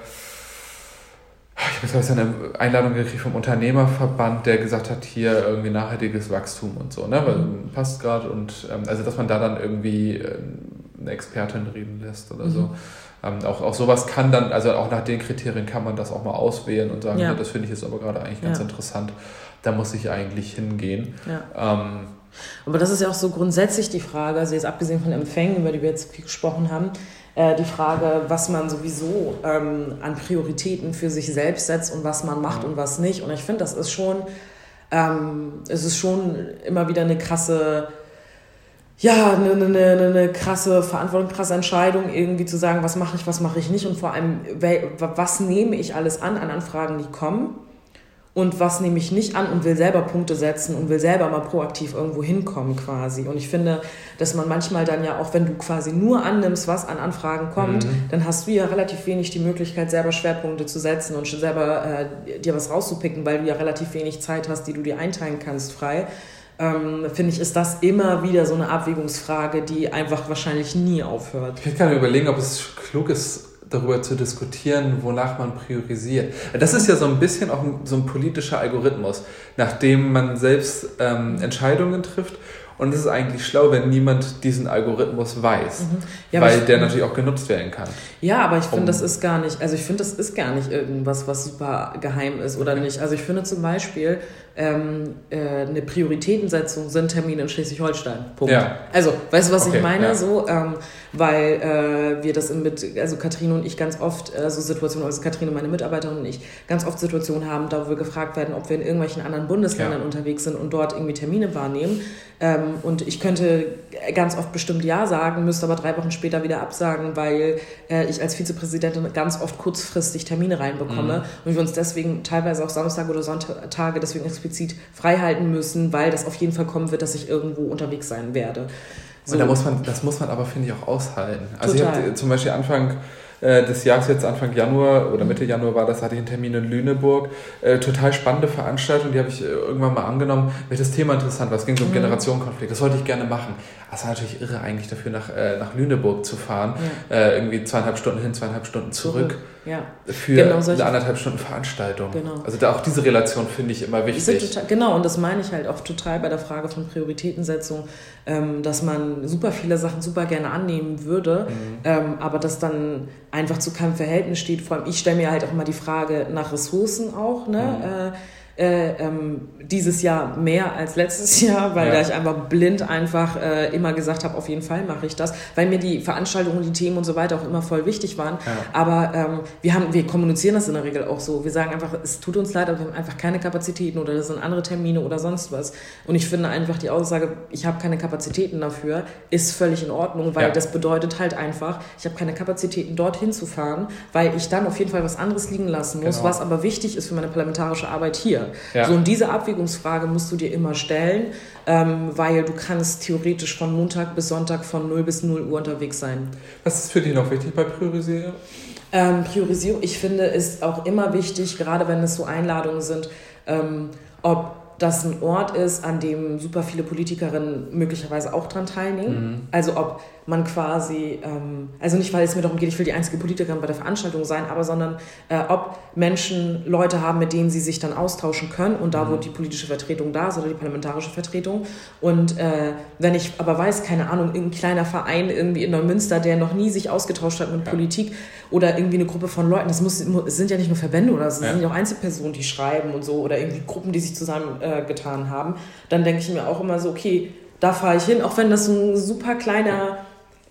ich habe jetzt eine Einladung gekriegt vom Unternehmerverband, der gesagt hat, hier irgendwie nachhaltiges Wachstum und so, ne? Weil mhm. passt gerade und ähm, also dass man da dann irgendwie äh, eine Expertin reden lässt oder mhm. so. Ähm, auch, auch sowas kann dann, also auch nach den Kriterien kann man das auch mal auswählen und sagen, ja. das finde ich jetzt aber gerade eigentlich ganz ja. interessant. Da muss ich eigentlich hingehen. Ja. Ähm, aber das ist ja auch so grundsätzlich die Frage, also jetzt abgesehen von Empfängen, über die wir jetzt viel gesprochen haben, äh, die Frage, was man sowieso ähm, an Prioritäten für sich selbst setzt und was man macht und was nicht. Und ich finde, das ist schon, ähm, es ist schon immer wieder eine krasse, ja, eine, eine, eine krasse Verantwortung, krasse Entscheidung, irgendwie zu sagen, was mache ich, was mache ich nicht. Und vor allem, was nehme ich alles an, an Anfragen, die kommen und was nehme ich nicht an und will selber Punkte setzen und will selber mal proaktiv irgendwo hinkommen quasi. Und ich finde, dass man manchmal dann ja auch, wenn du quasi nur annimmst, was an Anfragen kommt, mhm. dann hast du ja relativ wenig die Möglichkeit, selber Schwerpunkte zu setzen und selber äh, dir was rauszupicken, weil du ja relativ wenig Zeit hast, die du dir einteilen kannst frei. Ähm, finde ich, ist das immer wieder so eine Abwägungsfrage, die einfach wahrscheinlich nie aufhört. Ich kann mir überlegen, ob es klug ist, darüber zu diskutieren, wonach man priorisiert. Das ist ja so ein bisschen auch so ein politischer Algorithmus, nachdem man selbst ähm, Entscheidungen trifft und es ist eigentlich schlau, wenn niemand diesen Algorithmus weiß, mhm. ja, weil der natürlich auch genutzt werden kann. Ja, aber ich finde, um, das ist gar nicht, also ich finde, das ist gar nicht irgendwas, was super geheim ist oder nicht. Also ich finde zum Beispiel, ähm, äh, eine Prioritätensetzung sind Termine in Schleswig-Holstein. Punkt. Ja. Also, weißt du, was okay, ich meine? Ja. So, ähm, weil äh, wir das mit, also Katrin und ich ganz oft äh, so Situationen, also Katrin und meine Mitarbeiterin und ich ganz oft Situationen haben, da wo wir gefragt werden, ob wir in irgendwelchen anderen Bundesländern ja. unterwegs sind und dort irgendwie Termine wahrnehmen. Ähm, und ich könnte ganz oft bestimmt Ja sagen, müsste aber drei Wochen später wieder absagen, weil äh, ich als Vizepräsidentin ganz oft kurzfristig Termine reinbekomme mhm. und wir uns deswegen teilweise auch Samstag oder Sonntage deswegen explizit freihalten müssen, weil das auf jeden Fall kommen wird, dass ich irgendwo unterwegs sein werde. So. Und da muss man, das muss man aber, finde ich, auch aushalten. Also Total. ich habe zum Beispiel Anfang äh, des Jahres, jetzt Anfang Januar oder Mitte Januar war das, hatte ich einen Termin in Lüneburg. Äh, total spannende Veranstaltung, die habe ich äh, irgendwann mal angenommen, weil das Thema interessant war. Es ging so um mhm. Generationenkonflikt. Das wollte ich gerne machen. Das war natürlich irre, eigentlich dafür nach, äh, nach Lüneburg zu fahren. Ja. Äh, irgendwie zweieinhalb Stunden hin, zweieinhalb Stunden zurück. zurück. Ja. Für genau eine anderthalb Stunden Veranstaltung. Genau. Also da auch diese Relation finde ich immer wichtig. Total, genau, und das meine ich halt auch total bei der Frage von Prioritätensetzung, ähm, dass man super viele Sachen super gerne annehmen würde, mhm. ähm, aber das dann einfach zu keinem Verhältnis steht. Vor allem, ich stelle mir halt auch immer die Frage nach Ressourcen auch. Ne? Mhm. Äh, äh, ähm, dieses Jahr mehr als letztes Jahr, weil ja. da ich einfach blind einfach äh, immer gesagt habe, auf jeden Fall mache ich das, weil mir die Veranstaltungen, die Themen und so weiter auch immer voll wichtig waren. Ja. Aber ähm, wir haben, wir kommunizieren das in der Regel auch so. Wir sagen einfach, es tut uns leid, aber wir haben einfach keine Kapazitäten oder das sind andere Termine oder sonst was. Und ich finde einfach die Aussage, ich habe keine Kapazitäten dafür, ist völlig in Ordnung, weil ja. das bedeutet halt einfach, ich habe keine Kapazitäten dorthin zu fahren, weil ich dann auf jeden Fall was anderes liegen lassen muss, genau. was aber wichtig ist für meine parlamentarische Arbeit hier. Ja. So, und diese Abwägungsfrage musst du dir immer stellen, ähm, weil du kannst theoretisch von Montag bis Sonntag von 0 bis 0 Uhr unterwegs sein. Was ist für dich noch wichtig bei Priorisierung? Ähm, Priorisierung, ich finde, ist auch immer wichtig, gerade wenn es so Einladungen sind, ähm, ob das ein Ort ist, an dem super viele Politikerinnen möglicherweise auch dran teilnehmen. Mhm. Also ob man quasi, ähm, also nicht, weil es mir darum geht, ich will die einzige Politikerin bei der Veranstaltung sein, aber sondern äh, ob Menschen Leute haben, mit denen sie sich dann austauschen können und da, wo mhm. die politische Vertretung da ist oder die parlamentarische Vertretung. Und äh, wenn ich aber weiß, keine Ahnung, irgendein kleiner Verein irgendwie in Neumünster, der noch nie sich ausgetauscht hat mit ja. Politik oder irgendwie eine Gruppe von Leuten, das muss, es sind ja nicht nur Verbände oder es ja. sind ja auch Einzelpersonen, die schreiben und so oder irgendwie Gruppen, die sich zusammengetan äh, haben, dann denke ich mir auch immer so, okay, da fahre ich hin, auch wenn das so ein super kleiner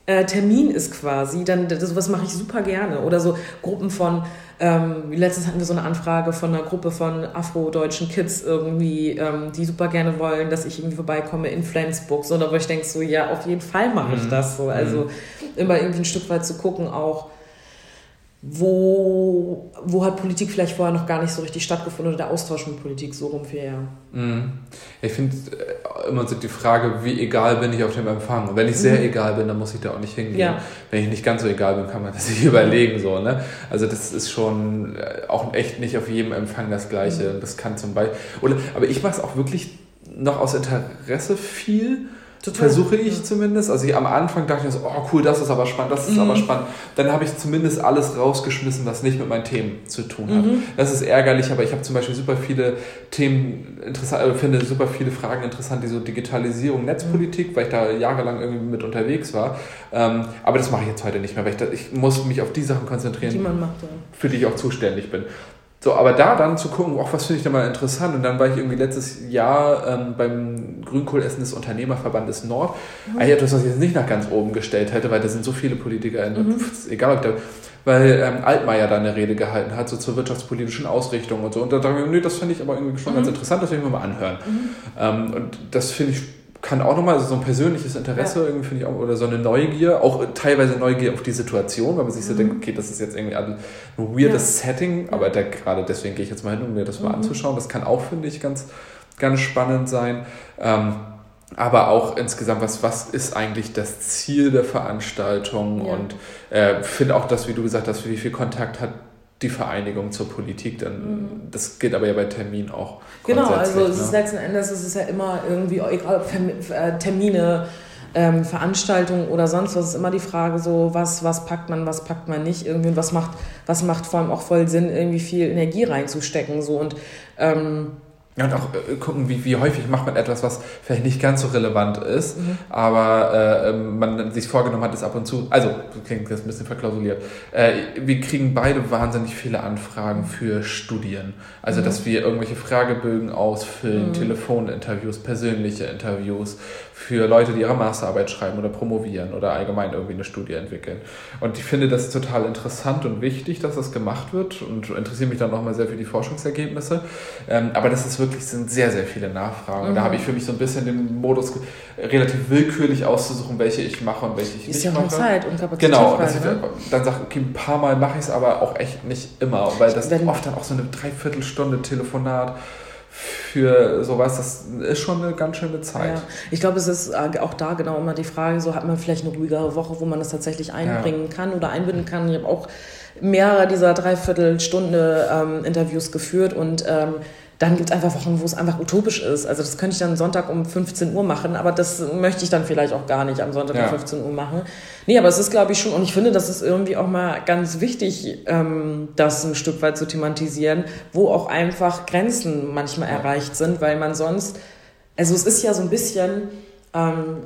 äh, Termin ist quasi, dann sowas mache ich super gerne. Oder so Gruppen von, ähm, letztens hatten wir so eine Anfrage von einer Gruppe von afrodeutschen Kids irgendwie, ähm, die super gerne wollen, dass ich irgendwie vorbeikomme in Flensburg. So, da wo ich denke so, ja, auf jeden Fall mache ich mhm. das so. Also mhm. immer irgendwie ein Stück weit zu gucken auch, wo, wo hat Politik vielleicht vorher noch gar nicht so richtig stattgefunden oder der Austausch mit Politik so rum für ja. Mhm. Ich finde äh, immer so die Frage, wie egal bin ich auf dem Empfang. Und wenn ich sehr mhm. egal bin, dann muss ich da auch nicht hingehen. Ja. Wenn ich nicht ganz so egal bin, kann man das sich überlegen. So, ne? Also das ist schon äh, auch echt nicht auf jedem Empfang das Gleiche. Mhm. Das kann zum Beispiel. Oder, aber ich mache es auch wirklich noch aus Interesse viel Total. Versuche ich ja. zumindest. Also ich, am Anfang dachte ich so, oh cool, das ist aber spannend, das ist mhm. aber spannend. Dann habe ich zumindest alles rausgeschmissen, was nicht mit meinen Themen zu tun hat. Mhm. Das ist ärgerlich, aber ich habe zum Beispiel super viele Themen interessant, äh, finde super viele Fragen interessant, die so Digitalisierung, Netzpolitik, mhm. weil ich da jahrelang irgendwie mit unterwegs war. Ähm, aber das mache ich jetzt heute nicht mehr, weil ich, da, ich muss mich auf die Sachen konzentrieren, die macht, ja. für die ich auch zuständig bin. So, aber da dann zu gucken, auch was finde ich da mal interessant. Und dann war ich irgendwie letztes Jahr ähm, beim Grünkohlessen des Unternehmerverbandes Nord. Mhm. Eigentlich etwas, was ich jetzt nicht nach ganz oben gestellt hätte, weil da sind so viele Politiker, in, mhm. egal ob da, weil ähm, Altmaier da eine Rede gehalten hat, so zur wirtschaftspolitischen Ausrichtung und so. Und da dachte ich, nee, das fand ich aber irgendwie schon mhm. ganz interessant, das will ich mir mal anhören. Mhm. Ähm, und das finde ich kann auch nochmal, also so ein persönliches Interesse ja. irgendwie finde ich auch, oder so eine Neugier, auch teilweise Neugier auf die Situation, weil man sich so mhm. denkt, okay, das ist jetzt irgendwie ein weirdes ja. Setting, aber da, gerade deswegen gehe ich jetzt mal hin, um mir das mal mhm. anzuschauen. Das kann auch, finde ich, ganz, ganz spannend sein. Ähm, aber auch insgesamt, was, was ist eigentlich das Ziel der Veranstaltung? Ja. Und äh, finde auch, dass, wie du gesagt hast, wie viel Kontakt hat die Vereinigung zur Politik, dann mhm. das geht aber ja bei Terminen auch. Genau, also es ne? ist letzten Endes ist es ja immer irgendwie, egal ob äh, Termine, ähm, Veranstaltungen oder sonst was, ist immer die Frage so, was, was packt man, was packt man nicht irgendwie und was macht, was macht vor allem auch voll Sinn, irgendwie viel Energie reinzustecken. So und ähm, ja, und auch äh, gucken, wie, wie häufig macht man etwas, was vielleicht nicht ganz so relevant ist, mhm. aber äh, ähm, man sich vorgenommen hat, es ab und zu, also klingt das ein bisschen verklausuliert, äh, wir kriegen beide wahnsinnig viele Anfragen für Studien. Also, mhm. dass wir irgendwelche Fragebögen ausfüllen, mhm. Telefoninterviews, persönliche Interviews, für Leute, die ihre Masterarbeit schreiben oder promovieren oder allgemein irgendwie eine Studie entwickeln. Und ich finde das total interessant und wichtig, dass das gemacht wird und interessiere mich dann nochmal sehr für die Forschungsergebnisse. Ähm, aber das ist wirklich, sind sehr, sehr viele Nachfragen. Mhm. Und da habe ich für mich so ein bisschen den Modus relativ willkürlich auszusuchen, welche ich mache und welche ich ist nicht ja mache. Ist ja Zeit und Kapazität. Genau, Frage, ich, ne? dann sage okay, ein paar Mal mache ich es, aber auch echt nicht immer, weil das oft dann auch so eine Dreiviertelstunde Telefonat für sowas, das ist schon eine ganz schöne Zeit. Ja. Ich glaube, es ist äh, auch da genau immer die Frage, so hat man vielleicht eine ruhigere Woche, wo man das tatsächlich einbringen ja. kann oder einbinden kann. Ich habe auch mehrere dieser Dreiviertelstunde ähm, Interviews geführt und ähm, dann gibt es einfach Wochen, wo es einfach utopisch ist. Also das könnte ich dann Sonntag um 15 Uhr machen, aber das möchte ich dann vielleicht auch gar nicht am Sonntag ja. um 15 Uhr machen. Nee, aber es ist, glaube ich, schon, und ich finde, das ist irgendwie auch mal ganz wichtig, ähm, das ein Stück weit zu thematisieren, wo auch einfach Grenzen manchmal erreicht sind, weil man sonst, also es ist ja so ein bisschen, ähm,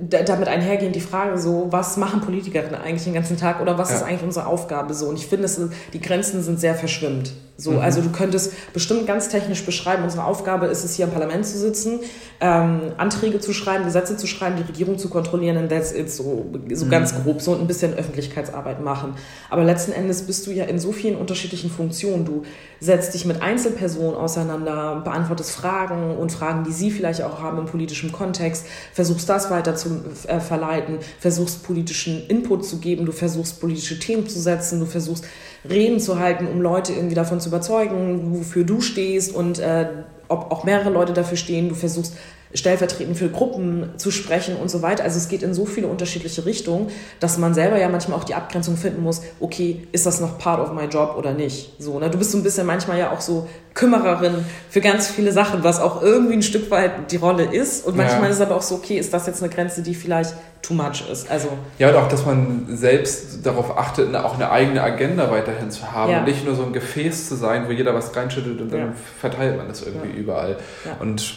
damit einhergehend die Frage so, was machen Politikerinnen eigentlich den ganzen Tag oder was ja. ist eigentlich unsere Aufgabe so? Und ich finde, die Grenzen sind sehr verschwimmt. So, mhm. Also du könntest bestimmt ganz technisch beschreiben, unsere Aufgabe ist es, hier im Parlament zu sitzen, ähm, Anträge zu schreiben, Gesetze zu schreiben, die Regierung zu kontrollieren und that's it, so, so mhm. ganz grob, so ein bisschen Öffentlichkeitsarbeit machen. Aber letzten Endes bist du ja in so vielen unterschiedlichen Funktionen. Du setzt dich mit Einzelpersonen auseinander, beantwortest Fragen und Fragen, die sie vielleicht auch haben im politischen Kontext, versuchst das weiter zu äh, verleiten, versuchst politischen Input zu geben, du versuchst politische Themen zu setzen, du versuchst Reden zu halten, um Leute irgendwie davon zu überzeugen, wofür du stehst und äh, ob auch mehrere Leute dafür stehen. Du versuchst stellvertretend für Gruppen zu sprechen und so weiter. Also es geht in so viele unterschiedliche Richtungen, dass man selber ja manchmal auch die Abgrenzung finden muss, okay, ist das noch part of my job oder nicht? So, ne? Du bist so ein bisschen manchmal ja auch so Kümmererin für ganz viele Sachen, was auch irgendwie ein Stück weit die Rolle ist. Und manchmal ja. ist es aber auch so, okay, ist das jetzt eine Grenze, die vielleicht too much ist. Also ja, und auch, dass man selbst darauf achtet, auch eine eigene Agenda weiterhin zu haben ja. und nicht nur so ein Gefäß zu sein, wo jeder was reinschüttet und dann ja. verteilt man das irgendwie überall. Und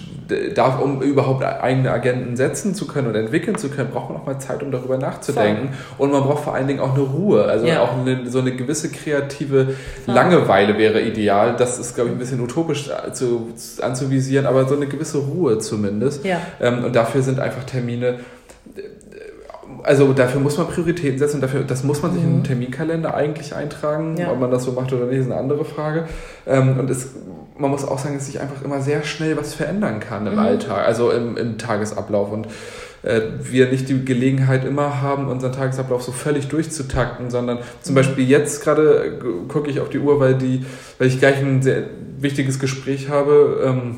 da, um überhaupt eigene Agenden setzen zu können und entwickeln zu können, braucht man auch mal Zeit, um darüber nachzudenken. Voll. Und man braucht vor allen Dingen auch eine Ruhe, also auch eine, so eine gewisse kreative. Langeweile wäre ideal. Das ist, glaube ich, ein bisschen utopisch zu, anzuvisieren, aber so eine gewisse Ruhe zumindest. Ähm, und dafür sind einfach Termine also dafür muss man Prioritäten setzen und dafür, das muss man sich mhm. in den Terminkalender eigentlich eintragen. Ja. Ob man das so macht oder nicht, ist eine andere Frage. Ähm, und es, man muss auch sagen, dass sich einfach immer sehr schnell was verändern kann im mhm. Alltag, also im, im Tagesablauf. Und äh, wir nicht die Gelegenheit immer haben, unseren Tagesablauf so völlig durchzutakten, sondern zum Beispiel jetzt gerade äh, gucke ich auf die Uhr, weil, die, weil ich gleich ein sehr wichtiges Gespräch habe. Ähm,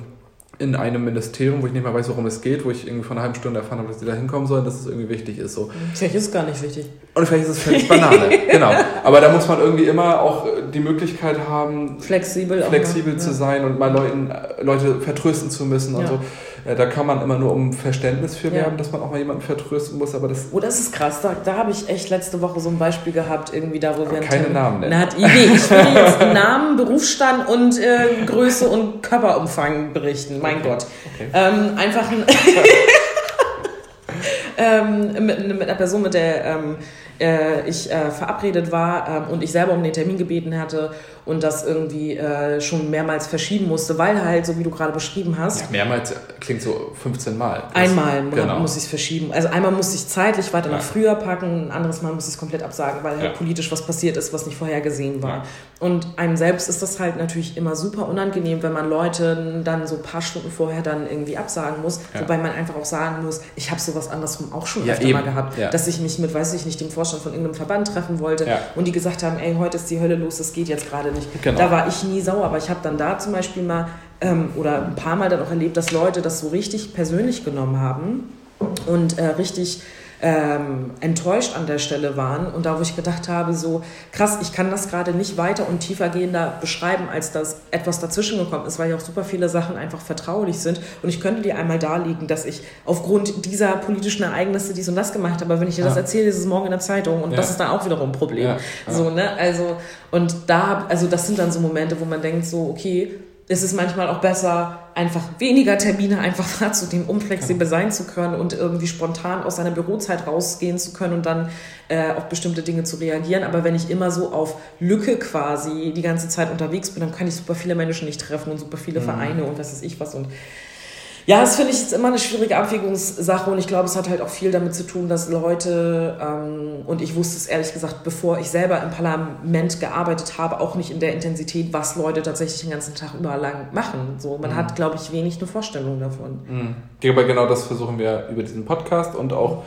in einem Ministerium, wo ich nicht mehr weiß, worum es geht, wo ich irgendwie vor einer halben Stunde erfahren habe, dass die da hinkommen sollen, dass es irgendwie wichtig ist. So. Vielleicht ist es gar nicht wichtig. Und vielleicht ist es völlig Banane, genau. Aber da muss man irgendwie immer auch die Möglichkeit haben, flexibel, flexibel zu ja. sein und mal Leuten, Leute vertrösten zu müssen und ja. so. Äh, da kann man immer nur um Verständnis für werben, ja. dass man auch mal jemanden vertrösten muss. Aber das oh, das ist krass. Da, da habe ich echt letzte Woche so ein Beispiel gehabt, irgendwie da, wo wir keine Termin, Namen nennen. Hat Ibi, ich will jetzt Namen, Berufsstand und äh, Größe und Körperumfang berichten. Mein okay. Gott. Okay. Ähm, einfach ein ähm, mit, mit, einer Person, mit der ähm, äh, ich äh, verabredet war ähm, und ich selber um den Termin gebeten hatte und das irgendwie äh, schon mehrmals verschieben musste, weil halt, so wie du gerade beschrieben hast. Ja, mehrmals klingt so 15 Mal. Einmal genau. muss ich es verschieben. Also einmal musste ich zeitlich weiter ja. nach früher packen, ein anderes Mal muss ich es komplett absagen, weil halt politisch was passiert ist, was nicht vorhergesehen war. Ja. Und einem selbst ist das halt natürlich immer super unangenehm, wenn man Leute dann so ein paar Stunden vorher dann irgendwie absagen muss, wobei man einfach auch sagen muss, ich habe sowas andersrum auch schon öfter eben. mal gehabt, dass ich mich mit, weiß ich nicht, dem Vorstand von irgendeinem Verband treffen wollte und die gesagt haben, ey, heute ist die Hölle los, das geht jetzt gerade nicht. Genau. Da war ich nie sauer, aber ich habe dann da zum Beispiel mal ähm, oder ein paar Mal dann auch erlebt, dass Leute das so richtig persönlich genommen haben und äh, richtig ähm, enttäuscht an der Stelle waren und da, wo ich gedacht habe, so krass, ich kann das gerade nicht weiter und tiefergehender beschreiben, als dass etwas dazwischen gekommen ist, weil ja auch super viele Sachen einfach vertraulich sind und ich könnte dir einmal darlegen, dass ich aufgrund dieser politischen Ereignisse dies und das gemacht habe, aber wenn ich dir ja. das erzähle, ist es morgen in der Zeitung und ja. das ist dann auch wiederum ein Problem. Ja. So, ne? Also, und da, also das sind dann so Momente, wo man denkt so, okay, es ist manchmal auch besser, einfach weniger Termine einfach wahrzunehmen, um flexibel sein zu können und irgendwie spontan aus seiner Bürozeit rausgehen zu können und dann äh, auf bestimmte Dinge zu reagieren. Aber wenn ich immer so auf Lücke quasi die ganze Zeit unterwegs bin, dann kann ich super viele Menschen nicht treffen und super viele mhm. Vereine und was weiß ich was und ja, das finde ich jetzt immer eine schwierige Abwägungssache und ich glaube, es hat halt auch viel damit zu tun, dass Leute, ähm, und ich wusste es ehrlich gesagt, bevor ich selber im Parlament gearbeitet habe, auch nicht in der Intensität, was Leute tatsächlich den ganzen Tag überall lang machen. So, man mhm. hat, glaube ich, wenig eine Vorstellung davon. Mhm. Aber genau das versuchen wir über diesen Podcast und auch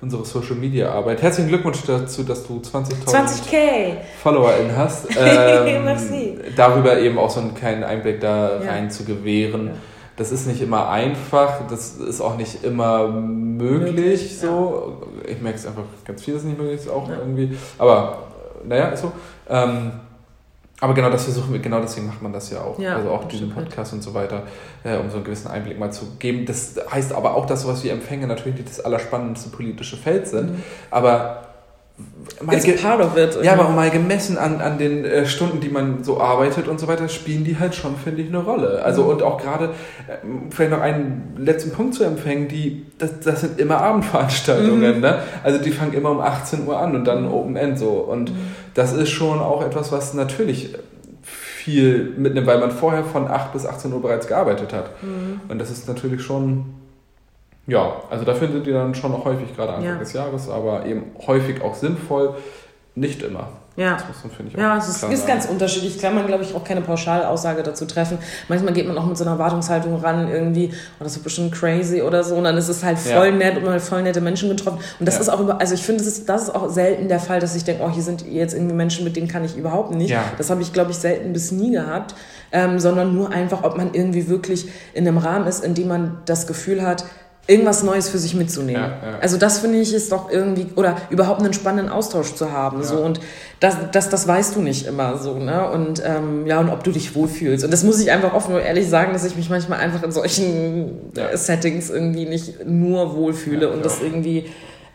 unsere Social Media Arbeit. Herzlichen Glückwunsch dazu, dass du 20.000 20 FollowerInnen hast. Ähm, darüber eben auch so einen kleinen Einblick da ja. rein zu gewähren. Ja das ist nicht immer einfach, das ist auch nicht immer möglich so. Ich merke es einfach, ganz vieles nicht möglich ist auch irgendwie. Aber naja, ist so. Ähm, aber genau das versuchen wir, genau deswegen macht man das ja auch. Ja, also auch diesen Podcast und so weiter, äh, um so einen gewissen Einblick mal zu geben. Das heißt aber auch, dass sowas wie Empfänge natürlich nicht das allerspannendste politische Feld sind. Mhm. Aber mal part of it. Ja, aber mal gemessen an, an den äh, Stunden, die man so arbeitet und so weiter, spielen die halt schon, finde ich, eine Rolle. Also mhm. und auch gerade, äh, vielleicht noch einen letzten Punkt zu empfängen, die, das, das sind immer Abendveranstaltungen, mhm. ne? Also die fangen immer um 18 Uhr an und dann mhm. Open End so. Und mhm. das ist schon auch etwas, was natürlich viel mitnimmt, weil man vorher von 8 bis 18 Uhr bereits gearbeitet hat. Mhm. Und das ist natürlich schon ja, also dafür sind die dann schon noch häufig, gerade Anfang ja. des Jahres, aber eben häufig auch sinnvoll, nicht immer. Ja, man, finde ich, auch ja es ist, ist ganz unterschiedlich. Kann man, glaube ich, auch keine Pauschalaussage dazu treffen. Manchmal geht man auch mit so einer Erwartungshaltung ran, irgendwie, oh, das ist bestimmt crazy oder so. Und dann ist es halt voll ja. nett und man hat voll nette Menschen getroffen. Und das ja. ist auch, über, also ich finde, das ist, das ist auch selten der Fall, dass ich denke, oh, hier sind jetzt irgendwie Menschen, mit denen kann ich überhaupt nicht. Ja. Das habe ich, glaube ich, selten bis nie gehabt. Ähm, sondern nur einfach, ob man irgendwie wirklich in einem Rahmen ist, in dem man das Gefühl hat, irgendwas Neues für sich mitzunehmen. Ja, ja. Also das finde ich ist doch irgendwie, oder überhaupt einen spannenden Austausch zu haben. Ja. So, und das, das, das weißt du nicht immer so, ne? Und ähm, ja, und ob du dich wohlfühlst. Und das muss ich einfach offen und ehrlich sagen, dass ich mich manchmal einfach in solchen Settings irgendwie nicht nur wohlfühle und das irgendwie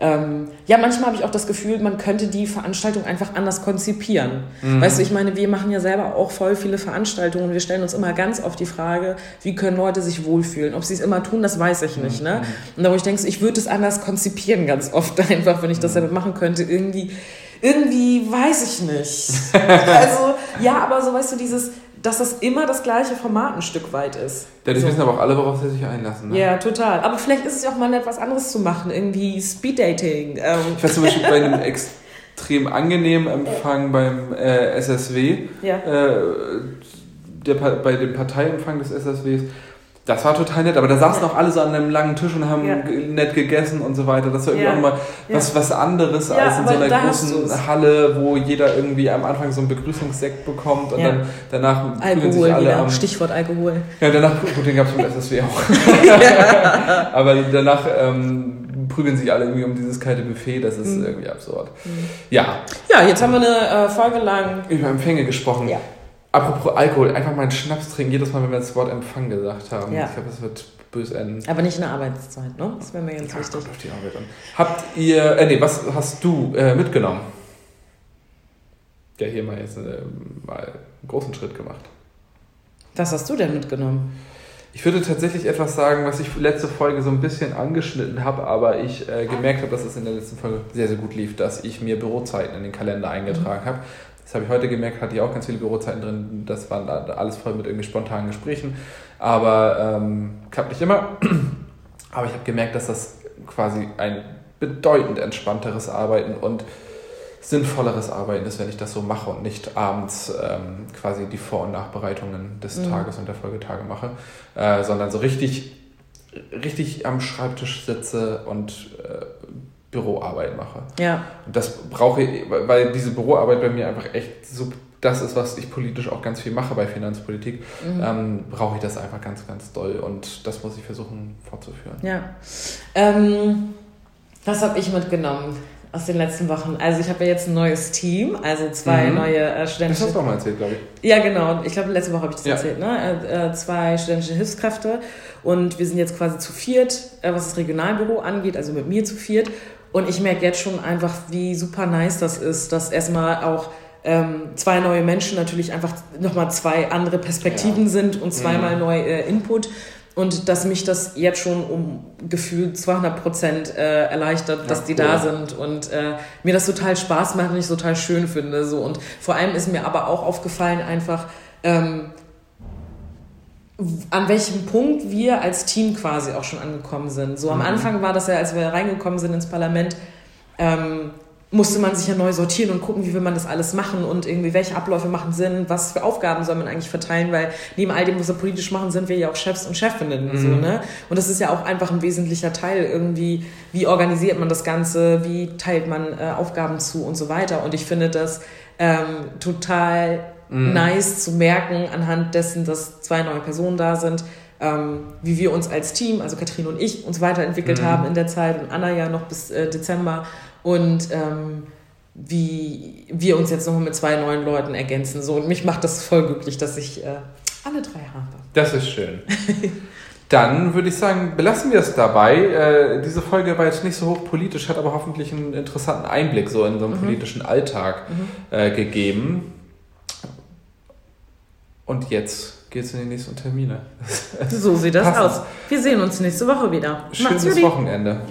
ähm, ja, manchmal habe ich auch das Gefühl, man könnte die Veranstaltung einfach anders konzipieren. Mhm. Weißt du, ich meine, wir machen ja selber auch voll viele Veranstaltungen und wir stellen uns immer ganz oft die Frage, wie können Leute sich wohlfühlen? Ob sie es immer tun, das weiß ich nicht. Ne? Mhm. Und da wo ich denke, ich würde es anders konzipieren ganz oft einfach, wenn ich das selber machen könnte. Irgendwie, irgendwie weiß ich nicht. also, ja, aber so weißt du, dieses dass das immer das gleiche Format ein Stück weit ist. Dadurch so. wissen aber auch alle, worauf sie sich einlassen. Ne? Ja, total. Aber vielleicht ist es ja auch mal etwas anderes zu machen, irgendwie Speeddating. Ähm. Ich weiß zum Beispiel bei einem extrem angenehmen Empfang beim äh, SSW, ja. äh, der, bei dem Parteiempfang des SSWs, Das war total nett, aber da saßen auch alle so an einem langen Tisch und haben Ja. nett gegessen und so weiter. Das war irgendwie Ja. auch nochmal Ja. was, was anderes Ja, als in so einer großen. Halle, wo jeder irgendwie am Anfang so einen Begrüßungssekt bekommt und Ja. dann danach Alkohol sich alle wieder, am... Stichwort Alkohol. Ja, danach, gut, den gab es mit SSW auch. Aber danach ähm, prügeln sich alle irgendwie um dieses kalte Buffet, das ist Mhm. irgendwie absurd. Ja, Ja, jetzt haben wir eine äh, Folge lang. über Empfänge gesprochen. Ja. Apropos Alkohol, einfach mal einen Schnaps trinken, jedes Mal, wenn wir das Wort Empfang gesagt haben. Ja. Ich glaube, das wird böse enden. Aber nicht in der Arbeitszeit, ne? Das wäre mir ganz Ja, wichtig. kommt auf die Arbeit an. Habt ihr, äh, nee, was hast du äh, mitgenommen? Der hier mal jetzt äh, mal einen großen Schritt gemacht. Was hast du denn mitgenommen? Ich würde tatsächlich etwas sagen, was ich letzte Folge so ein bisschen angeschnitten habe, aber ich äh, gemerkt habe, dass es in der letzten Folge sehr, sehr gut lief, dass ich mir Bürozeiten in den Kalender eingetragen habe. Das habe ich heute gemerkt, hatte ich auch ganz viele Bürozeiten drin. Das waren alles voll mit irgendwie spontanen Gesprächen. Aber ähm, klappt nicht immer. Aber ich habe gemerkt, dass das quasi ein bedeutend entspannteres Arbeiten und sinnvolleres Arbeiten ist, wenn ich das so mache und nicht abends ähm, quasi die Vor- und Nachbereitungen des Mhm. Tages und der Folgetage mache, äh, sondern so richtig, richtig am Schreibtisch sitze und äh, Büroarbeit mache. Ja, Und das brauche ich, weil diese Büroarbeit bei mir einfach echt so das ist, was ich politisch auch ganz viel mache bei Finanzpolitik, Mhm. ähm, brauche ich das einfach ganz, ganz doll und das muss ich versuchen fortzuführen. ja. Ähm, was habe ich mitgenommen aus den letzten Wochen? Also ich habe ja jetzt ein neues Team, also zwei Mhm. neue äh, Das studentische hast du auch mal erzählt, glaube ich. Ja, genau. Ich glaube, letzte Woche habe ich das Ja. erzählt. Ne? Äh, äh, zwei studentische Hilfskräfte und wir sind jetzt quasi zu viert, äh, was das Regionalbüro angeht, also mit mir zu viert. Und ich merke jetzt schon einfach, wie super nice das ist, dass erstmal auch ähm, zwei neue Menschen natürlich einfach nochmal zwei andere Perspektiven Ja. sind und zweimal Mhm. neu äh, Input. Und dass mich das jetzt schon um gefühlt 200 Prozent äh, erleichtert, dass Ja, die cool. da sind und äh, mir das total Spaß macht und ich total schön finde. So. Und vor allem ist mir aber auch aufgefallen, einfach, ähm, an welchem Punkt wir als Team quasi auch schon angekommen sind. So am Mhm. Anfang war das ja, als wir reingekommen sind ins Parlament, ähm, musste man sich ja neu sortieren und gucken, wie will man das alles machen und irgendwie welche Abläufe machen Sinn, was für Aufgaben soll man eigentlich verteilen, weil neben all dem, was wir politisch machen, sind wir ja auch Chefs und Chefinnen. und So, Mhm. ne? Und das ist ja auch einfach ein wesentlicher Teil irgendwie, wie organisiert man das Ganze, wie teilt man äh, Aufgaben zu und so weiter. Und ich finde das ähm, total Mhm. nice zu merken anhand dessen, dass zwei neue Personen da sind, ähm, wie wir uns als Team, also Katrin und ich, uns weiterentwickelt Mhm. haben in der Zeit und Anna ja noch bis äh, Dezember und ähm, wie wir uns jetzt nochmal mit zwei neuen Leuten ergänzen. So, und mich macht das voll glücklich, dass ich äh, alle drei habe. Das ist schön. Dann würde ich sagen, belassen wir es dabei. Äh, diese Folge war jetzt nicht so hochpolitisch, hat aber hoffentlich einen interessanten Einblick so in so einen politischen Alltag äh, gegeben. Und jetzt geht es in die nächsten Termine. So sieht das Passend. aus. Wir sehen uns nächste Woche wieder. Schönes. Wochenende.